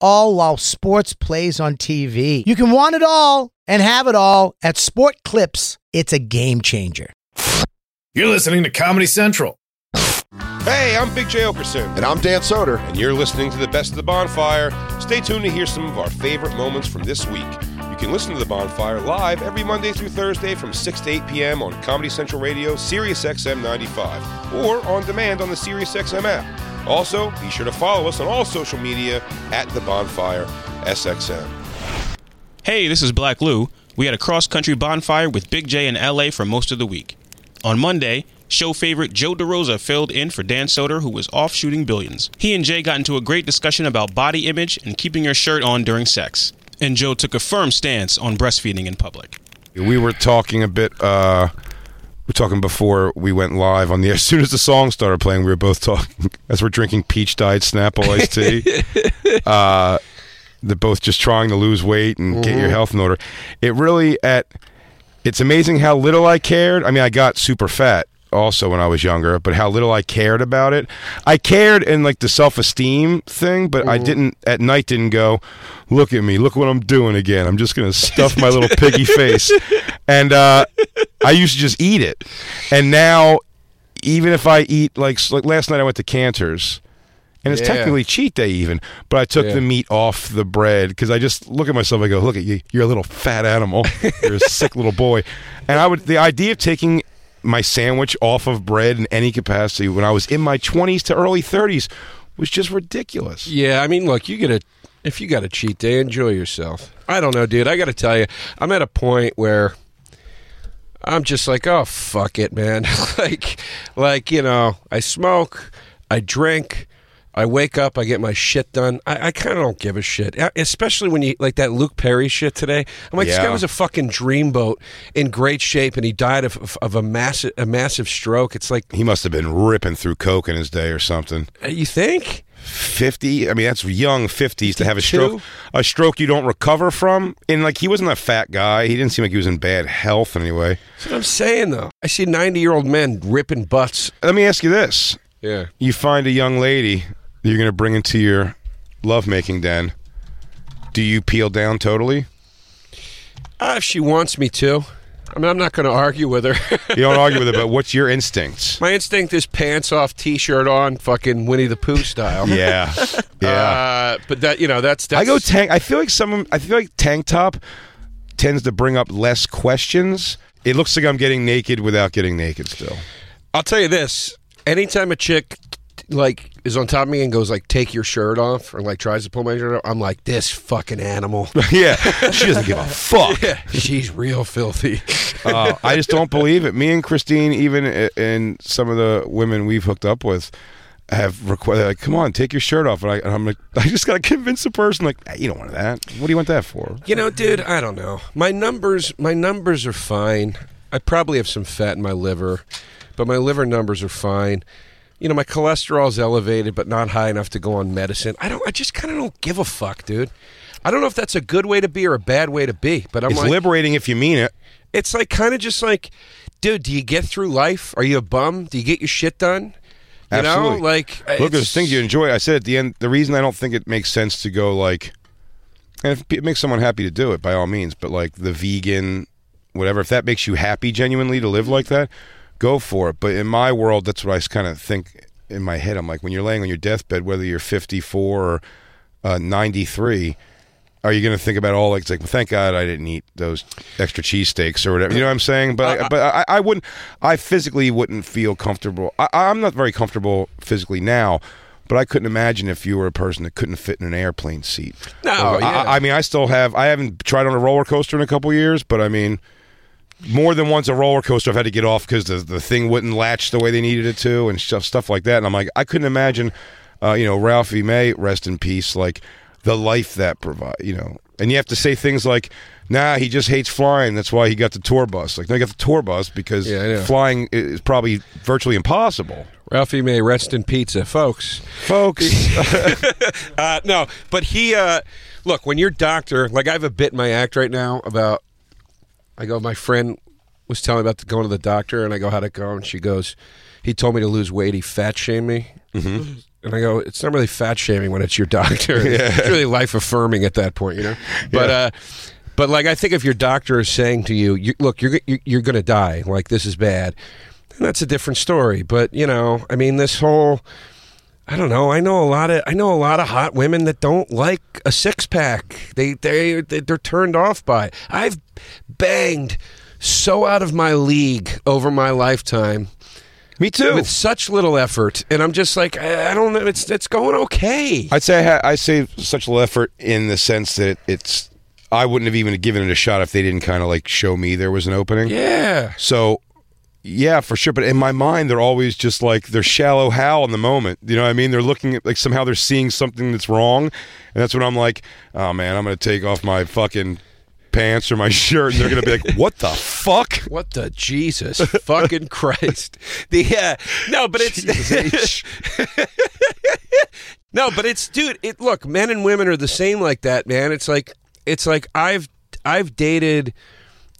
all while sports plays on TV. You can want it all and have it all at Sport Clips. It's a game changer. You're listening to Comedy Central. Hey, I'm Big Jay Oakerson. And I'm Dan Soder. And you're listening to the best of the bonfire. Stay tuned to hear some of our favorite moments from this week. You can listen to the bonfire live every Monday through Thursday from 6 to 8 p.m. on Comedy Central Radio, Sirius XM 95, or on demand on the Sirius XM app. Also, be sure to follow us on all social media at The Bonfire SXM. Hey, this is Black Lou. We had a cross country bonfire with Big Jay in LA for most of the week. On Monday, show favorite Joe DeRosa filled in for Dan Soder, who was off shooting billions. He and Jay got into a great discussion about body image and keeping your shirt on during sex. And Joe took a firm stance on breastfeeding in public. We were talking a bit uh, we're talking before we went live on the as soon as the song started playing we were both talking as we're drinking peach dyed snapple iced tea. Uh, they're both just trying to lose weight and get your health in order. It really at it's amazing how little i cared. I mean i got super fat also when i was younger but how little i cared about it i cared in like the self-esteem thing but i didn't at night didn't go look at me look what i'm doing again i'm just gonna stuff my little piggy face and uh I used to just eat it, and now even if I eat like like last night, I went to Canter's, and it's Yeah. technically cheat day even, but I took Yeah. the meat off the bread because I just look at myself. I go, look at you, you're a little fat animal, you're a sick little boy, and I would the idea of taking my sandwich off of bread in any capacity when I was in my 20s to early 30s was just ridiculous. Yeah, I mean, look, you get a if you got a cheat day, enjoy yourself. I don't know, dude. I got to tell you, I'm at a point where I'm just like, oh fuck it, man. like, like you know, I smoke, I drink. I wake up, I get my shit done. I, I kind of don't give a shit, especially when you like that Luke Perry shit today. I'm like, this guy was a fucking dreamboat in great shape, and he died of, of, of a massive a massive stroke. It's like, He must have been ripping through coke in his day or something. uh, you think? 50 i mean that's young 50s to have a stroke a stroke you don't recover from and like he wasn't a fat guy he didn't seem like he was in bad health anyway That's what I'm saying, though. I see 90 year old men ripping butts. let me ask you this Yeah. you find a young lady that you're going to bring into your lovemaking den do you peel down totally Uh, if she wants me to. I mean, I'm not going to argue with her. you don't argue with it but what's your instincts My instinct is pants off, t-shirt on, fucking Winnie the Pooh style. yeah yeah Uh, but that you know that's, that's i go tank i feel like some. i feel like tank top tends to bring up less questions it looks like i'm getting naked without getting naked still I'll tell you this: anytime a chick like is on top of me and goes like, "Take your shirt off," or like tries to pull my shirt off, I'm like, "This fucking animal." yeah she doesn't give a fuck yeah, she's real filthy. uh, I just don't believe it. Me and Christine, even and some of the women we've hooked up with, have requested like, "Come on, take your shirt off." And, I, and I'm like, I just gotta convince the person, like, "Hey, you don't want that. What do you want that for? You know, dude, I don't know. My numbers, my numbers are fine. I probably have some fat in my liver, but my liver numbers are fine. You know, my cholesterol's elevated, but not high enough to go on medicine. I don't. I just kind of don't give a fuck, dude. I don't know if that's a good way to be or a bad way to be, but I'm it's like, liberating if you mean it. it's like kind of just like, dude, do you get through life? Are you a bum? Do you get your shit done? You Absolutely. know, like uh, Look, it's- there's things you enjoy. I said at the end, the reason I don't think it makes sense to go like, and if it makes someone happy to do it, by all means. But like the vegan, whatever, if that makes you happy genuinely to live like that, go for it. But in my world, that's what I kind of think in my head. I'm like, when you're laying on your deathbed, whether you're 54 or uh, 93, are you going to think about all like, it's like, well, thank God I didn't eat those extra cheesesteaks or whatever. You know what I'm saying? But I, but I, I wouldn't. I physically wouldn't feel comfortable. I, I'm not very comfortable physically now. But I couldn't imagine if you were a person that couldn't fit in an airplane seat. No, I- yeah. I, I mean, I still have. I haven't tried on a roller coaster in a couple years, but I mean, more than once a roller coaster I've had to get off because the the thing wouldn't latch the way they needed it to, and stuff stuff like that. And I'm like, I couldn't imagine, uh, you know, Ralphie May, rest in peace. Like, the life that provide, you know. And you have to say things like, "Nah, he just hates flying. That's why he got the tour bus." Like, they got the tour bus because Yeah, flying is probably virtually impossible. Ralphie may rest in pizza, folks. Folks, Uh, no, but he uh, look when your doctor like I have a bit in my act right now about. I go. My friend was telling me about the, going to the doctor, and I go, "How'd it go?" And she goes, "He told me to lose weight. He fat shamed me." Mm-hmm. And I go, "It's not really fat shaming when it's your doctor. It's really life affirming at that point, you know." But uh, but like I think if your doctor is saying to you, you "Look, you're you're, going to die. Like this is bad," then that's a different story. But you know, I mean, this whole. I don't know. I know a lot of I know a lot of hot women that don't like a six pack. They they they're turned off by. it. I've banged so out of my league over my lifetime me too. with such little effort, and I'm just like I, I don't know. It's it's going okay. I'd say I, ha- I say such little effort in the sense that it's. I wouldn't have even given it a shot if they didn't kind of like show me there was an opening. yeah. So, yeah, for sure. But in my mind, they're always just like they're shallow Hal in the moment. You know what I mean? They're looking at like somehow they're seeing something that's wrong, and that's when I'm like, oh man, I'm gonna take off my fucking pants or my shirt, and they're gonna be like, what the fuck? What the Jesus fucking Christ? The uh, no, but it's no, but it's dude. It look, men and women are the same like that, man. It's like it's like I've I've dated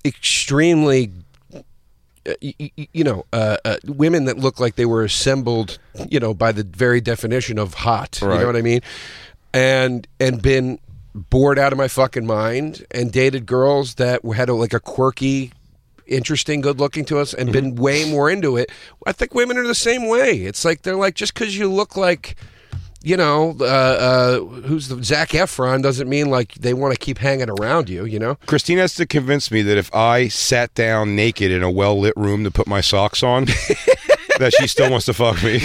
extremely. Uh, y- y- you know, uh, uh, women that look like they were assembled, you know, by the very definition of hot. You know what I mean? And and been bored out of my fucking mind, and dated girls that had a, like a quirky interesting, good looking to us, and been way more into it. I think women are the same way. It's like they're like just because you look like. You know, uh, uh, who's the Zac Efron doesn't mean like they want to keep hanging around you. You know, Christine has to convince me that if I sat down naked in a well lit room to put my socks on, that she still wants to fuck me.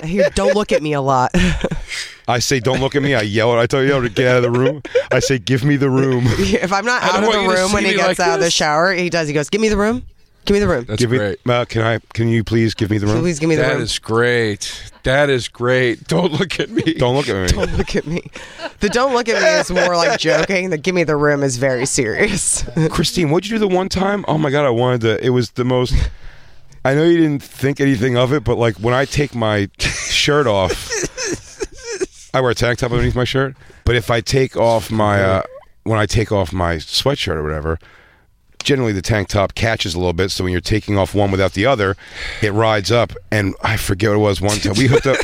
I hear "Don't look at me" a lot. I say, "Don't look at me." I yell. I tell you to get out of the room. I say, "Give me the room." if I'm not out of the room when he gets like out of the shower, he does. He goes, "Give me the room. Give me the room. that's give me. great. Uh, can I? Can you please give me the room? Please give me the That room." is great. That is great. Don't look at me. Don't look at me. Don't look at me. The "Don't look at me" is more like joking. The "Give me the room" is very serious. Christine, what'd you do the one time? Oh my god, I wanted to. It was the most. I know you didn't think anything of it, but like when I take my shirt off, I wear a tank top underneath my shirt. But if I take off my, uh, when I take off my sweatshirt or whatever, generally the tank top catches a little bit. So when you're taking off one without the other, it rides up. And I forget what it was one time. We hooked up.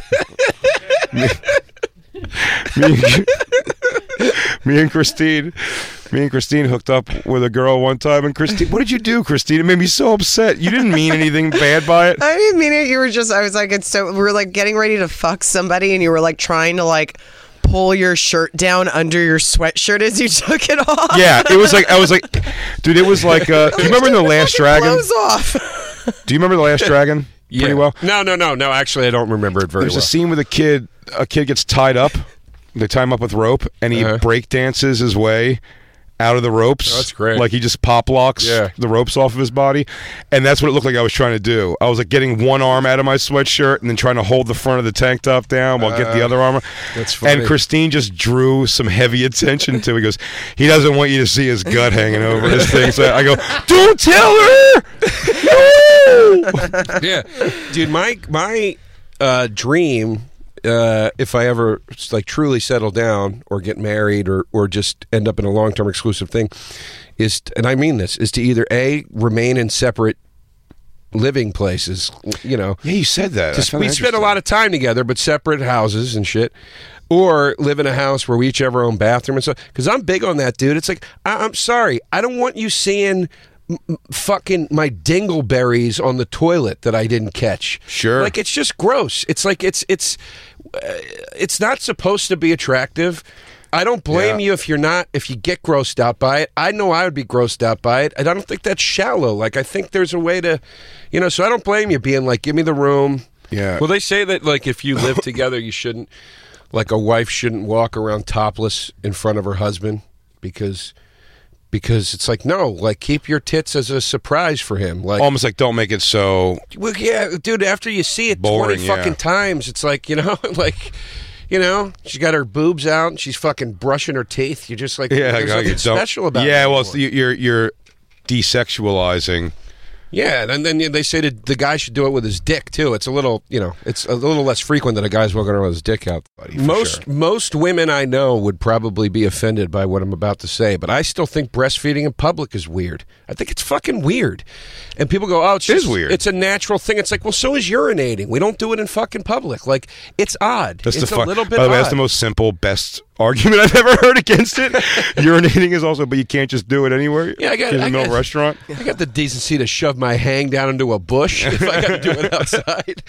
me, me, and, me and Christine, me and Christine hooked up with a girl one time. And Christine, what did you do, Christine? It made me so upset. You didn't mean anything bad by it. I didn't mean it. You were just. I was like, it's so. We were like getting ready to fuck somebody, and you were like trying to like pull your shirt down under your sweatshirt as you took it off. Yeah, it was like I was like, dude, it was like. Uh, do you remember the Last Dragon? Clothes off. Do you remember the Last Dragon? Pretty well. No, no, no, no. Actually, I don't remember it very There's well. a scene with a kid. A kid gets tied up. They tie him up with rope, and he Uh-huh. break dances his way out of the ropes. Oh, that's great. Like he just pop locks Yeah. the ropes off of his body, and that's what it looked like I was trying to do. I was like getting one arm out of my sweatshirt and then trying to hold the front of the tank top down while get the other arm. Uh, that's funny. And Christine just drew some heavy attention to. it. He goes, he doesn't want you to see his gut hanging over his thing. So I go, don't tell her. No. yeah, dude. My my uh, dream, uh, if I ever like truly settle down or get married or or just end up in a long term exclusive thing, is and I mean this is to either a remain in separate living places. You know, Yeah, you said that. We spend a lot of time together, but separate houses and shit. Or live in a house where we each have our own bathroom and stuff. Because I'm big on that, dude. It's like I- I'm sorry, I don't want you seeing m- fucking my dingleberries on the toilet that I didn't catch. Sure. like it's just gross. It's like it's it's uh, it's not supposed to be attractive. I don't blame Yeah. you if you're not if you get grossed out by it. I know I would be grossed out by it. I don't think that's shallow. Like I think there's a way to, you know. So I don't blame you being like, give me the room. Yeah. Well, they say that like if you live together, you shouldn't, like a wife shouldn't walk around topless in front of her husband because because it's like no, like keep your tits as a surprise for him. Like Almost like don't make it so well, yeah, dude. After you see it Boring, twenty yeah. fucking times, it's like you know, like You know, she's got her boobs out. and She's fucking brushing her teeth. You're just like, Yeah, there's nothing special about. Yeah, well, you're you're desexualizing. Yeah, and then they say that the guy should do it with his dick too. It's a little, you know, it's a little less frequent than a guy's walking around with his dick out. for most sure. most women I know would probably be offended by what I'm about to say, but I still think breastfeeding in public is weird. I think it's fucking weird. And people go, "Oh, it's It just- weird. It's a natural thing." It's like, well, so is urinating. We don't do it in fucking public. Like, it's odd. That's it's the fun. a little bit. By the way, odd. that's the most simple, best argument I've ever heard against it. Urinating is also, but you can't just do it anywhere. Yeah, I got- in the I middle of got- a restaurant. I got the decency to shove my hang down into a bush if I got to do it outside.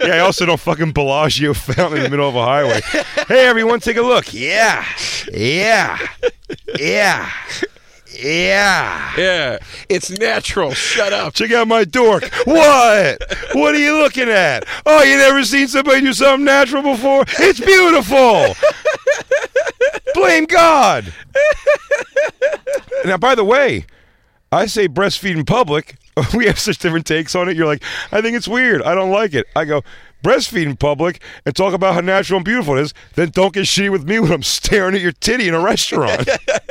Yeah, I also don't fucking Bellagio fountain in the middle of a highway. hey, everyone, take a look. Yeah, yeah, yeah, yeah. yeah, it's natural. Shut up. Check out my dork. What? What are you looking at? Oh, you never seen somebody do something natural before? It's beautiful. Blame God. Now, by the way, I say breastfeed in public. We have such different takes on it. You're like, I think it's weird. I don't like it. I go, breastfeed in public and talk about how natural and beautiful it is. Then don't get shitty with me when I'm staring at your titty in a restaurant.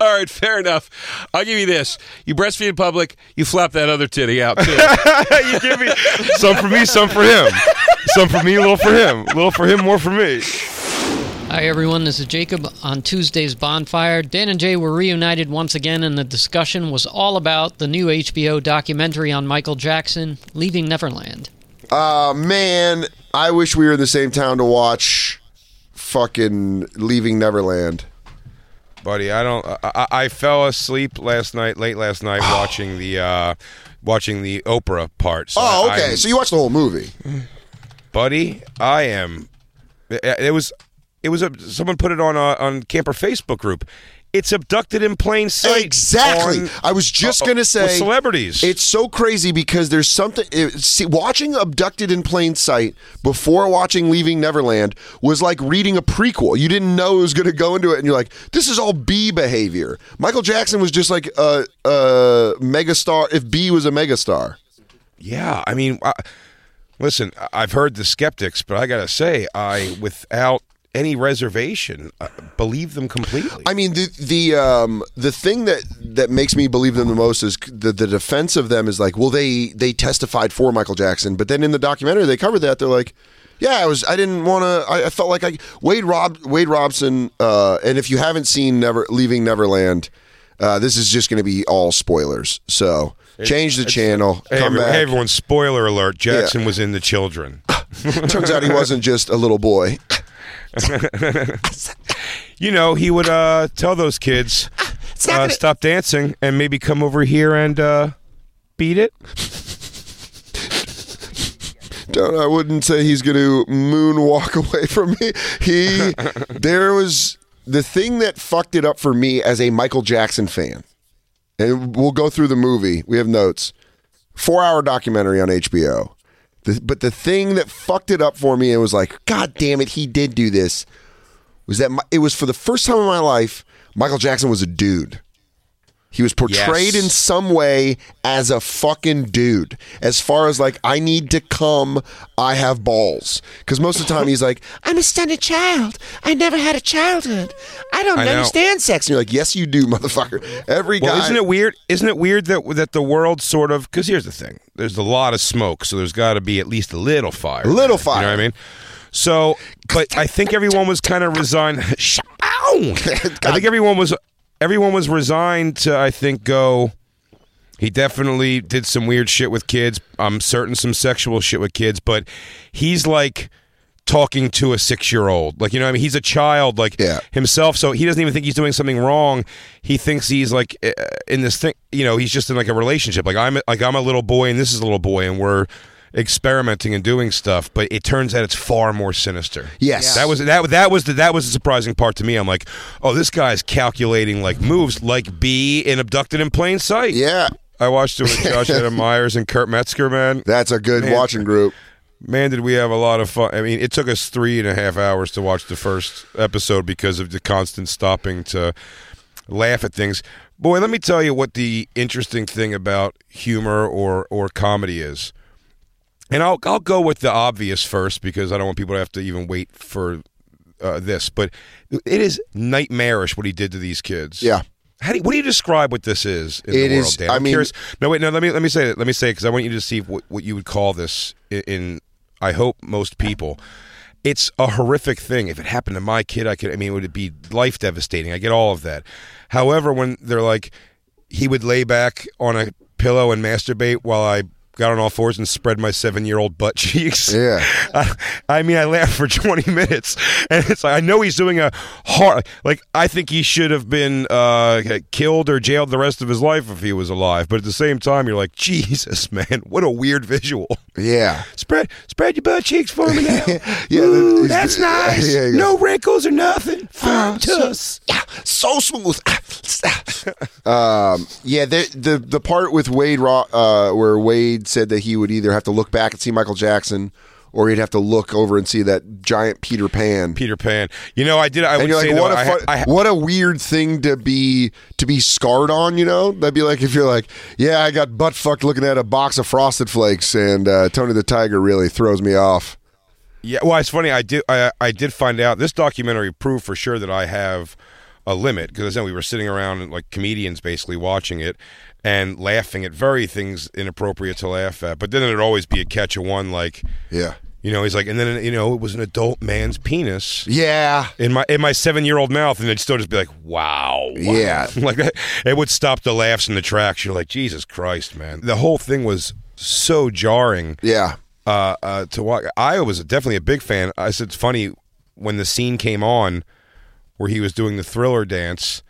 All right, fair enough. I'll give you this: you breastfeed in public, you flap that other titty out too. you give me some for me, some for him. Some for me, a little for him. A little for him, more for me. Hi everyone, this is Jacob. On Tuesday's Bonfire, Dan and Jay were reunited once again, and the discussion was all about the new HBO documentary on Michael Jackson, Leaving Neverland. Uh, man, I wish we were in the same town to watch fucking Leaving Neverland. Buddy, I don't. I, I- I fell asleep last night, late last night, watching the uh, watching the Oprah part. So Oh, okay. I'm- so you watched the whole movie. buddy, I am. It, it was. It was a, someone put it on uh, on camper Facebook group. It's abducted in plain sight. Exactly. on- I was just uh, gonna say celebrities. It's so crazy because there's something. It, see, watching Abducted in Plain Sight before watching Leaving Neverland was like reading a prequel. You didn't know it was going to go into it, and you're like, "This is all B behavior." Michael Jackson was just like a, a megastar. If B was a megastar, Yeah, I mean, I, listen, I've heard the skeptics, but I gotta say, I without any reservation uh, believe them completely. I mean, the the um, the thing that that makes me believe them the most is the the defense of them is like, well, they they testified for Michael Jackson, but then in the documentary they covered that. They're like, yeah, I was I didn't want to. I, I felt like I Wade Rob Wade Robson, uh, and if you haven't seen Never Leaving Neverland, uh, this is just going to be all spoilers. So change the channel, hey, come everyone, back. hey, everyone! Spoiler alert: Jackson was in the Children. Turns out he wasn't just a little boy. You know, he would uh, tell those kids uh, stop dancing and maybe come over here and uh, beat it. Don't I wouldn't say he's going to moonwalk away from me. He there was the thing that fucked it up for me as a Michael Jackson fan. And we'll go through the movie. We have notes. 4-hour documentary on HBO. The, but the thing that fucked it up for me and was like, god damn it, he did do this was that my, it was for the first time in my life Michael Jackson was a dude. He was portrayed Yes. in some way as a fucking dude. As far as like, I need to come, I have balls. Because most of the time he's like, I'm a stunted child. I never had a childhood. I don't I know. understand sex. And you're like, yes, you do, motherfucker. Every Well, guy. isn't it weird? Isn't it weird that that the world sort of? Because here's the thing: there's a lot of smoke, so there's got to be at least a little fire. A little there, You fire. know what I mean? So, but I think everyone was kind of resigned. Ow! I think everyone was everyone was resigned to. I think go. He definitely did some weird shit with kids. I'm certain some sexual shit with kids, but he's like talking to a six year old. Like, you know what I mean? He's a child, like Yeah. himself. So he doesn't even think he's doing something wrong. He thinks he's like uh, in this thing, you know, he's just in like a relationship. Like I'm like I'm a little boy and this is a little boy and we're experimenting and doing stuff, but it turns out it's far more sinister. Yes. That was that that was the that was the surprising part to me. I'm like, "Oh, this guy's calculating like moves like B in Abducted in Plain Sight." yeah. I watched it with Josh Adam Meyers and Kurt Metzger, man. That's a good Man. watching group. Man, did we have a lot of fun. I mean, it took us three and a half hours to watch the first episode because of the constant stopping to laugh at things. Boy, let me tell you what the interesting thing about humor or, or comedy is. And I'll, I'll go with the obvious first because I don't want people to have to even wait for uh, this, but it is nightmarish what he did to these kids. Yeah. How do you, what do you describe what this is in It the world, is- Dan? I I'm mean- curious. No, wait, no. Let me let me say it. Let me say it because I want you to see what, what you would call this in, in. I hope most people. It's a horrific thing. If it happened to my kid, I could. I mean, would it would be life devastating. I get all of that. However, when they're like, he would lay back on a pillow and masturbate while I got on all fours and spread my seven-year-old butt cheeks. Yeah. I, I mean, I laughed for 20 minutes, and it's like I know he's doing a hard. Like I think he should have been uh, killed or jailed the rest of his life if he was alive. But at the same time, you're like, Jesus, man, what a weird visual. Yeah. Spread, spread your butt cheeks for me now. Yeah, Ooh, that- that's nice. Yeah, no wrinkles or nothing. Firm tuss. Yeah, so smooth. um, yeah, the, the the part with Wade, uh, where Wade said that he would either have to look back and see Michael Jackson, or he'd have to look over and see that giant Peter Pan. Peter Pan. You know, I did. I and would say like, what though, a I, fun, I, what a weird thing to be to be scarred on. You know, that'd be like if you're like, yeah, I got butt fucked looking at a box of Frosted Flakes, and uh, Tony the Tiger really throws me off. Yeah, well, it's funny. I did. I, I did find out this documentary proved for sure that I have a limit because then we were sitting around like comedians basically watching it and laughing at very things inappropriate to laugh at. But then there'd always be a catch of one, like Yeah, you know, he's like, and then you know, it was an adult man's penis. yeah, In my in my seven year old mouth, and they'd still just be like, wow, wow. Yeah. like that. It would stop the laughs in the tracks. You're like, Jesus Christ, man! The whole thing was so jarring yeah. uh, uh, to watch. I was definitely a big fan. I said it's funny when the scene came on where he was doing the thriller dance.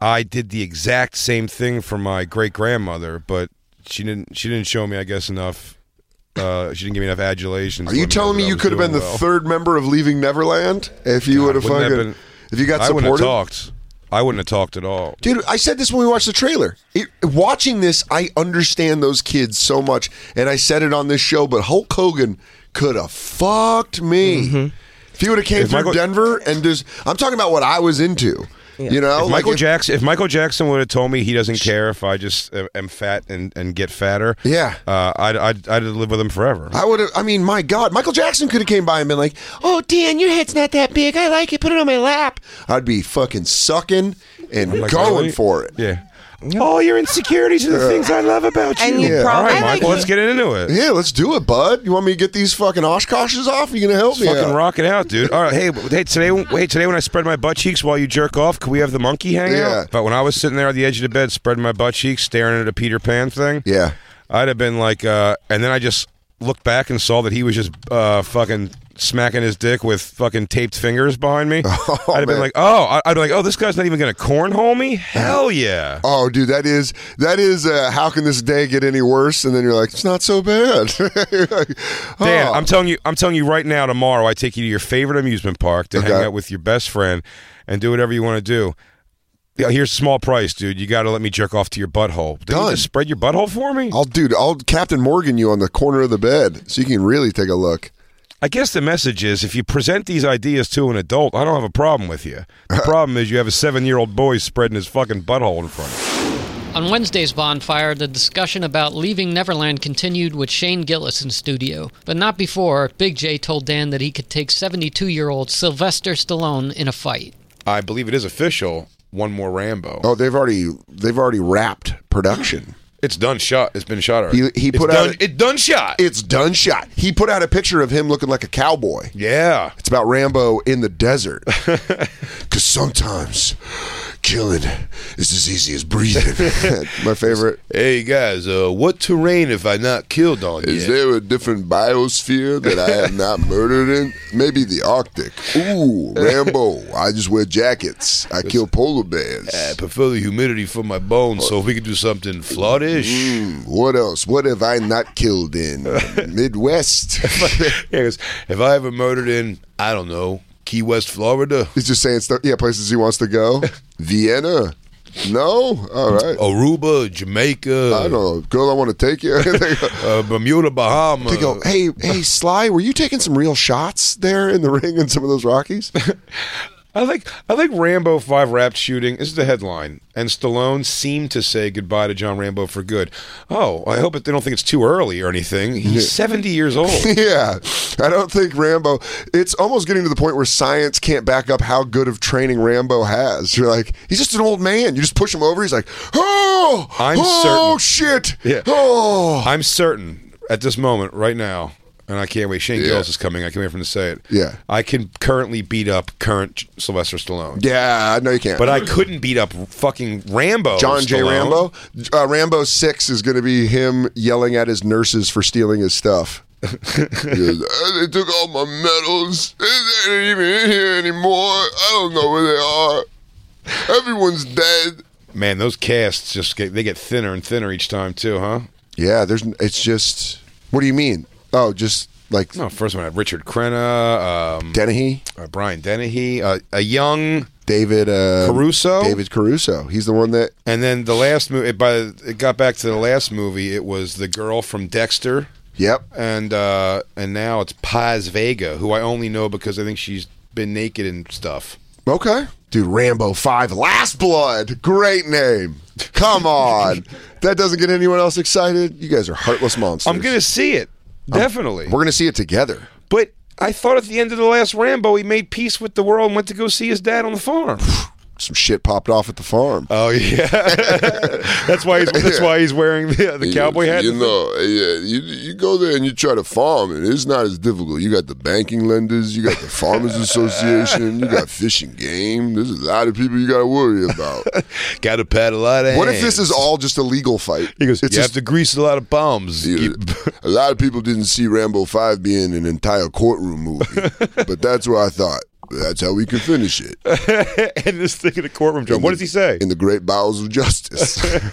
I did the exact same thing for my great grandmother, but she didn't. She didn't show me, I guess, enough. Uh, she didn't give me enough adulations. Are you telling me you could have been the third member of Leaving Neverland if you would have wouldn't fucking been- if you got I wouldn't have talked. I wouldn't have talked at all. Dude, I said this when we watched the trailer. It, watching this, I understand those kids so much, and I said it on this show. But Hulk Hogan could have fucked me if he would have came Mm-hmm. If through Michael- Denver and just. I'm talking about what I was into. You know, If like Michael if- Jackson, if Michael Jackson would have told me he doesn't care if I just uh, am fat and, and get fatter, Yeah. uh, I'd, I'd I'd live with him forever. I would have. I mean, my God, Michael Jackson could have came by and been like, "Oh, Dan, your head's not that big. I like it. Put it on my lap." I'd be fucking sucking and Like, going really? for it. Yeah. All your insecurities are the things I love about you. And you Yeah. probably All right, Michael, let's get into it. Yeah, let's do it, bud. You want me to get these fucking Oshkoshes off? you gonna help me? Fucking out? rock it out, dude. All right, hey, hey, today, wait, today when I spread my butt cheeks while you jerk off, can we have the monkey hang Yeah. out? But when I was sitting there at the edge of the bed, spreading my butt cheeks, staring at a Peter Pan thing, Yeah. I'd have been like, uh, and then I just looked back and saw that he was just uh, fucking smacking his dick with fucking taped fingers behind me. Oh, I'd have been like, oh, I- I'd be like, oh, this guy's not even gonna cornhole me. Hell yeah. Oh, dude, that is that is. Uh, how can this day get any worse? And then you're like, it's not so bad. Like, Dan, oh. I'm telling you, I'm telling you right now. Tomorrow, I take you to your favorite amusement park to hang out with your best friend and do whatever you want to do. Yeah, here's a small price, dude. You got to let me jerk off to your butthole. Did you Done. just spread your butthole for me? I'll dude, I'll Captain Morgan you on the corner of the bed so you can really take a look. I guess the message is if you present these ideas to an adult, I don't have a problem with you. The problem is you have a seven year old boy spreading his fucking butthole in front of you. On Wednesday's bonfire, the discussion about leaving Neverland continued with Shane Gillis in studio, but not before Big Jay told Dan that he could take 72 year old Sylvester Stallone in a fight. I believe it is official. One more Rambo. Oh, they've already they've already wrapped production. It's done shot. It's been shot already. He- he It's put done, out- It done shot. It's done shot. He put out a picture of him looking like a cowboy. yeah. It's about Rambo in the desert. Because sometimes killing is as easy as breathing. My favorite. Hey guys, uh, what terrain have I not killed on Is there a different biosphere that I have not murdered in? Maybe the Arctic. Ooh, Rambo. I just wear jackets. I kill polar bears. I prefer the humidity for my bones, so if we could do something floodish. Mm, what else? What have I not killed in? Midwest. Yeah, I ever murdered in, I don't know, Key West, Florida, He's just saying stuff. Yeah, places he wants to go. Vienna. No. All right. Aruba, Jamaica, I don't know. Girl, I want to take you. uh, Bermuda, Bahamas. they go, hey, hey, Sly, were you taking some real shots there in the ring in some of those Rockies? I like I like Rambo Five Wrapped shooting. This is the headline, and Stallone seemed to say goodbye to John Rambo for good. Oh, I hope they don't think it's too early or anything. He's seventy years old. yeah, I don't think Rambo. It's almost getting to the point where science can't back up how good of training Rambo has. You're like, he's just an old man. You just push him over. He's like, oh, I'm oh certain- shit, Yeah. oh, I'm certain at this moment, right now, and I can't wait. Shane Yeah. Gillis is coming. I can't wait for him to say it. Yeah. I can currently beat up current Sylvester Stallone. yeah. I know you can't. But I couldn't beat up fucking Rambo. John J. Rambo. Uh, Rambo Six is going to be him yelling at his nurses for stealing his stuff. He goes, "Uh, they took all my medals. They ain't even in here anymore. I don't know where they are. Everyone's dead. Man, those casts just get they get thinner and thinner each time too, huh? Yeah, there's. It's just. What do you mean? Oh, just like No, first one had Richard Crenna, um, Dennehy, uh, Brian Dennehy, uh, a young, David uh, Caruso? David Caruso. He's the one that. and then the last movie. By it got back to the last movie. It was the girl from Dexter, Yep. and uh, and now it's Paz Vega, who I only know because I think she's been naked and stuff. Okay. Dude, Rambo 5 Last Blood. Great name. Come on. that doesn't get anyone else excited? You guys are heartless monsters. I'm gonna see it definitely, We're going to see it together. but. I thought at the end of the last Rambo, he made peace with the world and went to go see his dad on the farm. Some shit popped off at the farm. Oh yeah, that's why he's that's why he's wearing the, the cowboy hat. You know, yeah, you, you go there and you try to farm, and it's not as difficult. You got the banking lenders, you got the Farmers Association, you got fishing Game. There's a lot of people you got to worry about. Got to pat a lot of. What if this is all just a legal fight? He goes. It's you just, have to grease a lot of you- a lot of people didn't see Rambo 5 being an entire courtroom movie, but that's what I thought. That's how we can finish it. and this thing in the courtroom, John. What does he say? In the great bowels of justice.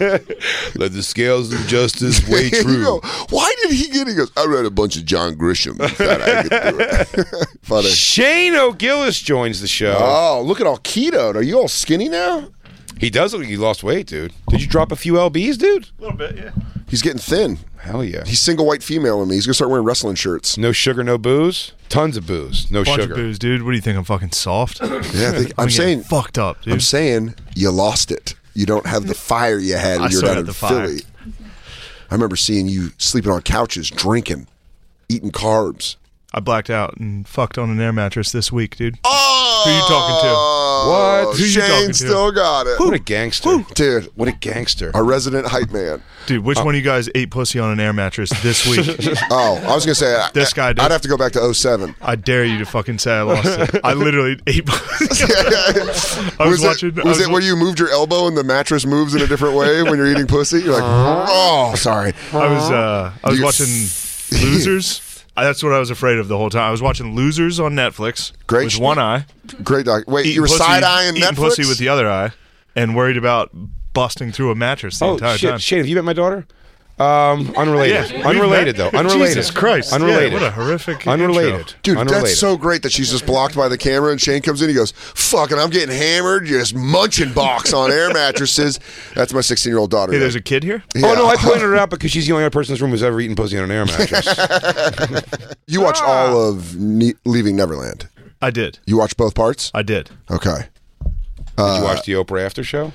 Let the scales of justice weigh You true. Why did he get it? He goes, I read a bunch of John Grisham. Thought I could do it. Shane O'Gillis joins the show. Oh, look at all keto. Are you all skinny now? he does look like he lost weight, dude. Did you drop a few lbs, dude? A little bit, yeah. He's getting thin. Hell yeah. He's single white female in me. He's gonna start wearing wrestling shirts. No sugar, no booze. Tons of booze, no Bunch sugar. of booze, dude. What do you think? I'm fucking soft. Yeah, I think, I'm getting saying fucked up, dude. I'm saying you lost it. You don't have the fire you had I when you were still down in the fire. Philly. I remember seeing you sleeping on couches, drinking, eating carbs. I blacked out and fucked on an air mattress this week, dude. Oh, Who you talking to? What? Who you Shane talking to? still got it, What a gangster. dude. What a gangster. Our resident hype man. Dude, which one of you guys ate pussy on an air mattress this week? Oh, I was gonna say I- This guy did. I'd have to go back to 07. I dare you to fucking say I lost it. I literally ate pussy. I was, was watching. it, I was it where you moved your elbow and the mattress moves in a different way when you're eating pussy? You're like, oh, sorry. I was uh, I was You- watching Losers. I- That's what I was afraid of the whole time. I was watching Losers on Netflix. Great with sh- one eye. Great doc. Wait, you were pussy- side eyeing eating Netflix? pussy with the other eye, and worried about busting through a mattress the Oh entire shit, time. Shane, have you met my daughter? Um, unrelated. Yeah, unrelated though. Unrelated. Jesus Christ! Unrelated. Yeah, what a horrific. Unrelated. intro. Dude, Unrelated. that's so great that she's just blocked by the camera and Shane comes in. He goes, "Fucking, I'm getting hammered, just munching box on air mattresses." That's my 16 year old daughter. Hey, there's a kid here. Oh no, I pointed her out because she's the only other person in this room who's ever eaten pussy on an air mattress. you watched all of ne- Leaving Neverland. I did. You watched both parts. I did. Okay. Did you watch the Oprah after show?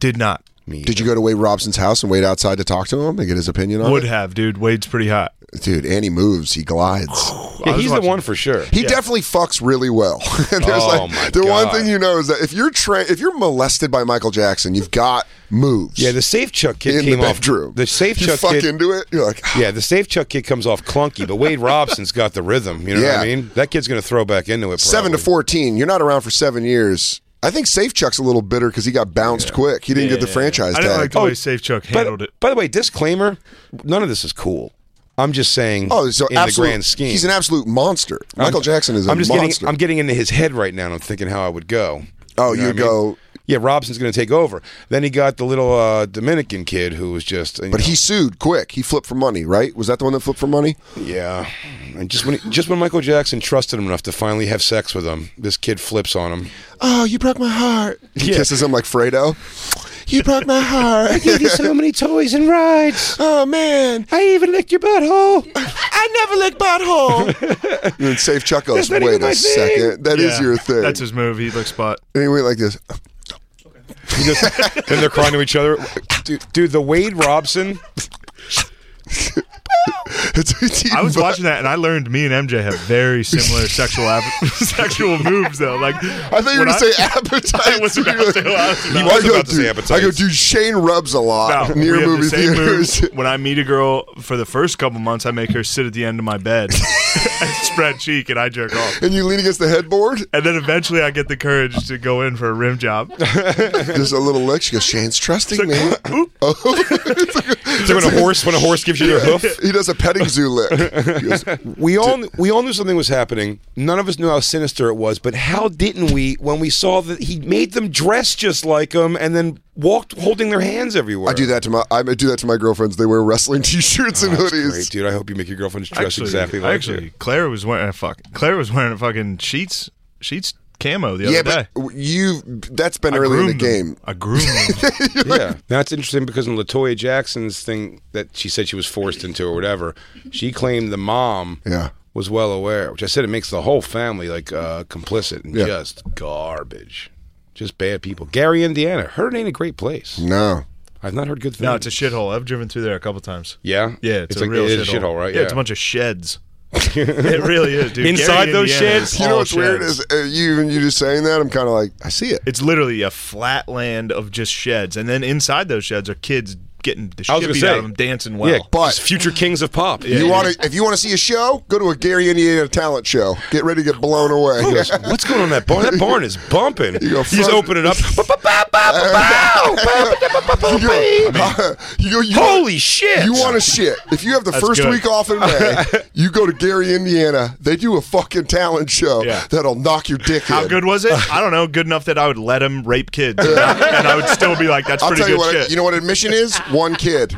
Did not. Me. Did you go to Wade Robson's house and wait outside to talk to him and get his opinion on it? Would it? have, dude. Wade's pretty hot. Dude, Annie moves. He glides. Yeah, he's watching- the one for sure. He definitely fucks really well. And There's Oh, like my the one thing you know is that if you're tra- if you're molested by Michael Jackson, you've got moves. Yeah, the Safechuck kid in came the off. bedroom. The Safe you Chuck fuck kid. into it. You're like, Yeah, the Safechuck kid comes off clunky, but Wade Robson's got the rhythm. You know what I mean? That kid's going to throw back into it. seven to fourteen. You're not around for seven years. I think Safechuck's a little bitter because he got bounced quick. He didn't get the franchise I tag. didn't like the Oh, way Safechuck By, handled it. by the way, disclaimer: none of this is cool. I'm just saying. oh, so in absolute, the grand scheme, he's an absolute monster. Michael Jackson is a I'm just monster. getting. I'm getting into his head right now, and I'm thinking how I would go. oh, You know you what I mean? Go, Yeah, Robson's going to take over. Then he got the little uh, Dominican kid who was just. but know, he sued quick. He flipped for money, right? Was that the one that flipped for money? Yeah, and just when he, just when Michael Jackson trusted him enough to finally have sex with him, this kid flips on him. Oh, you broke my heart. He Yeah. kisses him like Fredo. You broke my heart. I gave you so many toys and rides. Oh man, I even licked your butthole. I never lick butthole. and then Safechuck goes, That's not wait a my thing." second. That is Yeah, your thing. That's his move. He licks butt. and he went like this. Goes- then they're crying to each other. Dude, dude the Wade Robson. I was watching that and I learned me and MJ have very similar sexual ap- sexual moves though. Like I thought you were going to say appetite. I was about to. I was He about was to. about to say I go, dude. Shane rubs a lot No, near movie the theaters. move. When I meet a girl for the first couple months, I make her sit at the end of my bed and spread cheek, and I jerk off. and you lean against the headboard. And then eventually, I get the courage to go in for a rim job. There's a little lick. She goes, Shane's trusting me. Oh. So when a horse when a horse gives you their hoof. he does a petting zoo lick. Goes, We all we all knew something was happening. None of us knew how sinister it was, but how didn't we when we saw that he made them dress just like him and then walked holding their hands everywhere? I do that to my. I do that to my girlfriends. They wear wrestling T-shirts and Oh, That's hoodies. great, dude. I hope you make your girlfriends dress Actually, exactly like actually, you. Claire was wearing a fuck. Claire was wearing a fucking sheets sheets camo the Yeah, other day. but you. That's been I early in the groomed them. game. I groomed them. yeah, that's interesting because in La Toya Jackson's thing that she said she was forced into or whatever, she claimed the mom Yeah. was well aware, which I said it makes the whole family like uh, complicit and Yeah. just garbage, just bad people. Gary, Indiana, heard it ain't a great place. No. I've not heard good things. no, it's a shithole. I've driven through there a couple times. yeah, Yeah, it's, a like, real shithole. a shithole, right? Yeah, it's a bunch of sheds. it really is, dude. Inside Gary, those Indiana sheds? You know what's weird is uh, you even you just saying that I'm kind of like I see it. It's literally a flat land of just sheds, and then inside those sheds are kids getting the I was shit gonna beat say, out of them, dancing well. yeah, But- just future kings of pop. you want to if you want to see a show, go to a Gary Indiana talent show. Get ready to get blown away. Goes, What's going on in that barn? That barn is bumping. You go You just front- open it up. you you go, Holy shit! You want to shit? If you have the That's first good. week off in May, you go to Gary, Indiana. They do a fucking talent show Yeah. that'll knock your dick out. How in. good was it? I don't know. Good enough that I would let him rape kids, and I, would still be like, "That's I'll pretty tell you good what. shit." You know what admission is? One kid.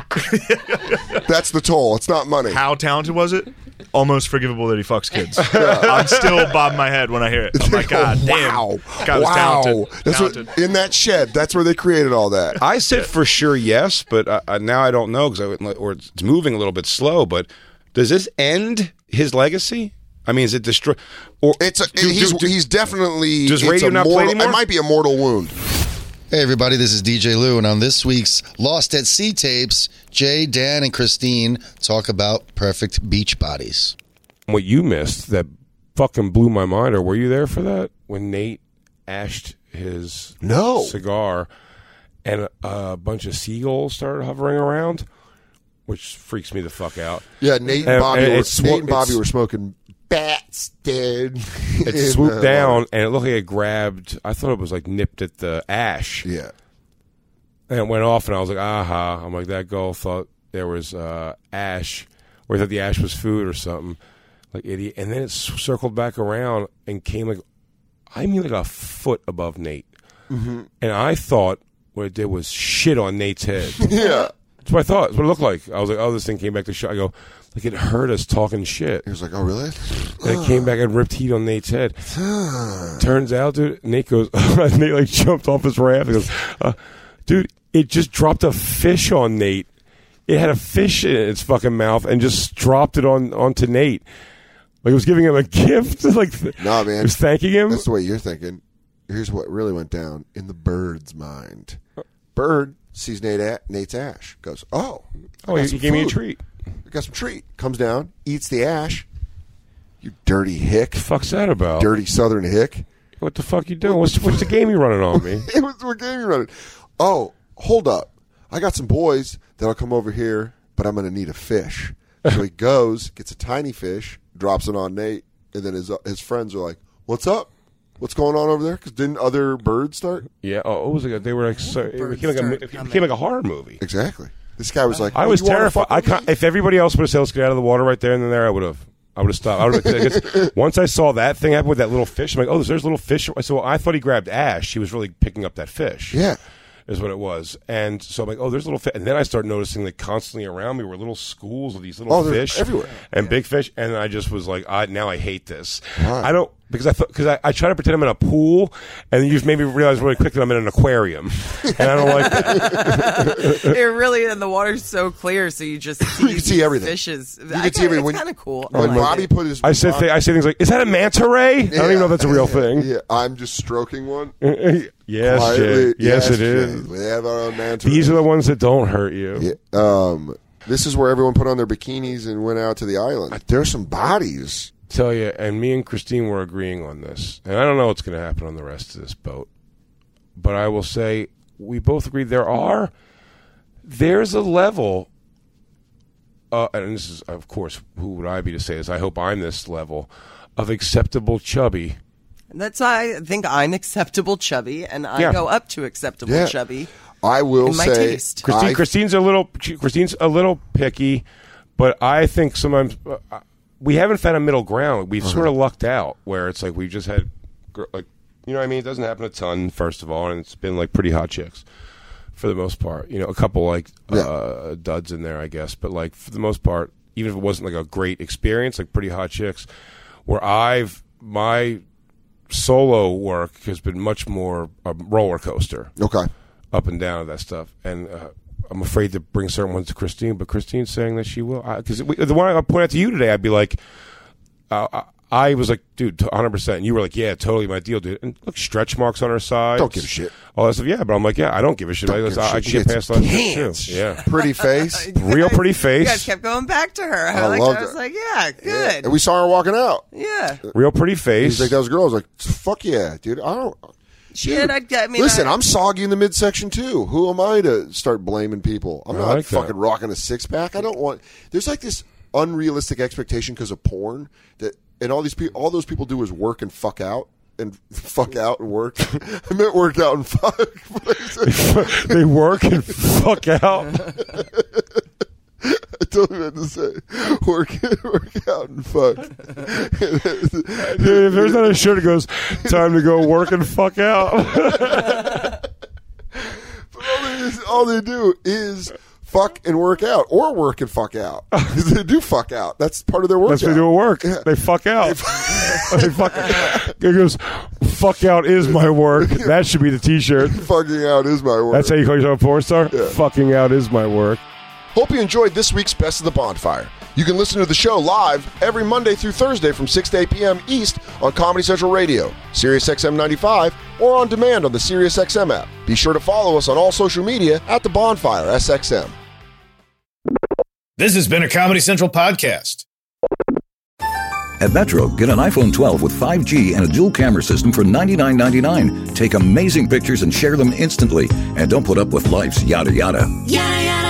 That's the toll. It's not money. How talented was it? Almost forgivable that he fucks kids. I'm still bobbing my head when I hear it. I'm like, God damn, wow, God was wow. talented. That's talented. what in that shed. That's where they created all that. I said for sure yes, but uh, uh, now I don't know because or it's moving a little bit slow. But does this end his legacy? I mean, is it destroy? Or It's a, do- he's do- do- he's definitely Does it's radio a not play mortal, anymore? It might be a mortal wound. Hey, everybody, this is DJ Lou, and on this week's Lost at Sea tapes, Jay, Dan, and Christine talk about perfect beach bodies. what you missed that fucking blew my mind, or were you there for that when Nate ashed his No. cigar and a, a bunch of seagulls started hovering around, which freaks me the fuck out. Yeah, Nate and And- Bobby. and were, it's Nate and Bobby were smoking bats, dude. It In swooped the down water. and it looked like it grabbed. I thought it was like nipped at the ash. Yeah. And it went off, and I was like, aha. I'm like, that gull thought there was uh, ash, or thought the ash was food or something. Like, idiot. And then it c- circled back around and came like, I mean, like a foot above Nate. Mm-hmm. And I thought what it did was shit on Nate's head. Yeah. That's what I thought. That's what it looked like. I was like, oh, this thing came back to shit. I go, like, it hurt us talking shit. He was like, "Oh, really?" And it came back and ripped heat on Nate's head. Turns out, dude, Nate goes, Nate like jumped off his raft. He goes, uh, dude, it just dropped a fish on Nate. It had a fish in its fucking mouth and just dropped it on onto Nate. Like it was giving him a gift. like Nah, man. it was thanking him. That's the way you're thinking. Here's what really went down in the bird's mind. Bird sees Nate a- Nate's ash. Goes, "Oh, I Oh, got he, some gave me a food. treat. I got some treat." Comes down, eats the ash. You dirty hick, Fuck's that about? dirty Southern hick. What the fuck you doing? What's what's the game you running on me? it was what game you running. Oh, hold up. I got some boys that'll come over here, but I'm going to need a fish. So he goes, gets a tiny fish, drops it on Nate, and then his his friends are like, "What's up? What's going on over there?" Because didn't other birds start? Yeah. Oh, it was like a, they were like so, it became like a it became like a horror movie. Exactly. This guy was like, I "Oh, was you wanna terrified. fuck I with can't, if everybody else would have said, "Let's get out of the water right there and then there," I would have. I would have stopped. I would have. once I saw that thing happen with that little fish, I'm like, "Oh, there's, there's a little fish." I said, "Well, I thought he grabbed Ash. He was really picking up that fish." Yeah. is what it was. And so I'm like, "Oh, there's little fish." And then I start noticing that constantly around me were little schools of these little Oh, they're fish everywhere. and big fish. And I just was like, I, "Now I hate this. I don't." Because I thought because I, I try to pretend I'm in a pool, and you just made me realize really quick that I'm in an aquarium, and I don't like that. it really and the water's so clear, so you just see, You can see everything. Fishes. You can see everything. Kind of cool. When like Bobby it. put his, I said th- I say things like, "Is that a manta ray?" I don't even know if that's a real thing. Yeah, I'm just stroking one. yes, Quietly. Jay. Yes, it is. We have our own manta These are the ones that don't hurt you. Yeah, um, this is where everyone put on their bikinis and went out to the island. There's some bodies. Tell you, and me and Christine were agreeing on this, and I don't know what's going to happen on the rest of this boat, but I will say we both agree there are there's a level, uh, and this is of course who would I be to say this? I hope I'm this level of acceptable chubby. That's why I think I'm acceptable chubby, and I Yeah. go up to acceptable Yeah. chubby. I will In my say, taste. Christine, I- Christine's a little Christine's a little picky, but I think sometimes uh, we haven't found a middle ground. We've sort of lucked out where it's like we've just had like you know what I mean. It doesn't happen a ton, first of all, and it's been like pretty hot chicks for the most part. You know, a couple like uh, duds in there, I guess, but like for the most part, even if it wasn't like a great experience, like pretty hot chicks, where I've my solo work has been much more a roller coaster okay. up and down of that stuff. And uh, I'm afraid to bring certain ones to Christine, but Christine's saying that she will. Because the one I point out to you today, I'd be like, uh, I, I was like, dude, 100. percent And you were like, yeah, totally my deal, dude. And look, stretch marks on her side. Don't give a shit. All that stuff. Yeah, but I'm like, yeah, I don't give a shit. Don't I, give I, I shit. can get past that too. Yeah. Pretty face. Real pretty You face. guys kept going back to her. I, I loved. I was like, yeah, good. And we saw her walking out. yeah. Real pretty face. He's like, that was a girl. I was like, fuck yeah, dude. I don't. Shit, I, I mean, Listen, I, I'm soggy in the midsection too. Who am I to start blaming people? I'm I not like that. fucking rocking a six pack. I don't want. There's like this unrealistic expectation because of porn that, and all these people, all those people do is work and fuck out and fuck out and work. I meant work out and fuck. they work and fuck out. I told totally meant to say work, work out and fuck. Dude, if there's not a shirt that goes, time to go work and fuck out. all, they, all they do is fuck and work out, or work and fuck out. 'Cause they do fuck out. That's part of their work. That's what they do at work. They fuck out. they fuck. It goes. Fuck out is my work. That should be the T-shirt. Fucking out is my work. That's how you call yourself a porn star. Fucking out is my work. Hope you enjoyed this week's Best of the Bonfire. You can listen to the show live every Monday through Thursday from 6 to 8 p.m. East on Comedy Central Radio, Sirius XM 95, or on demand on the Sirius XM app. Be sure to follow us on all social media at The Bonfire SXM. This has been a Comedy Central podcast. At Metro, get an iPhone 12 with 5G and a dual camera system for $99.99. Take amazing pictures and share them instantly. And don't put up with life's yada yada. Yada yada.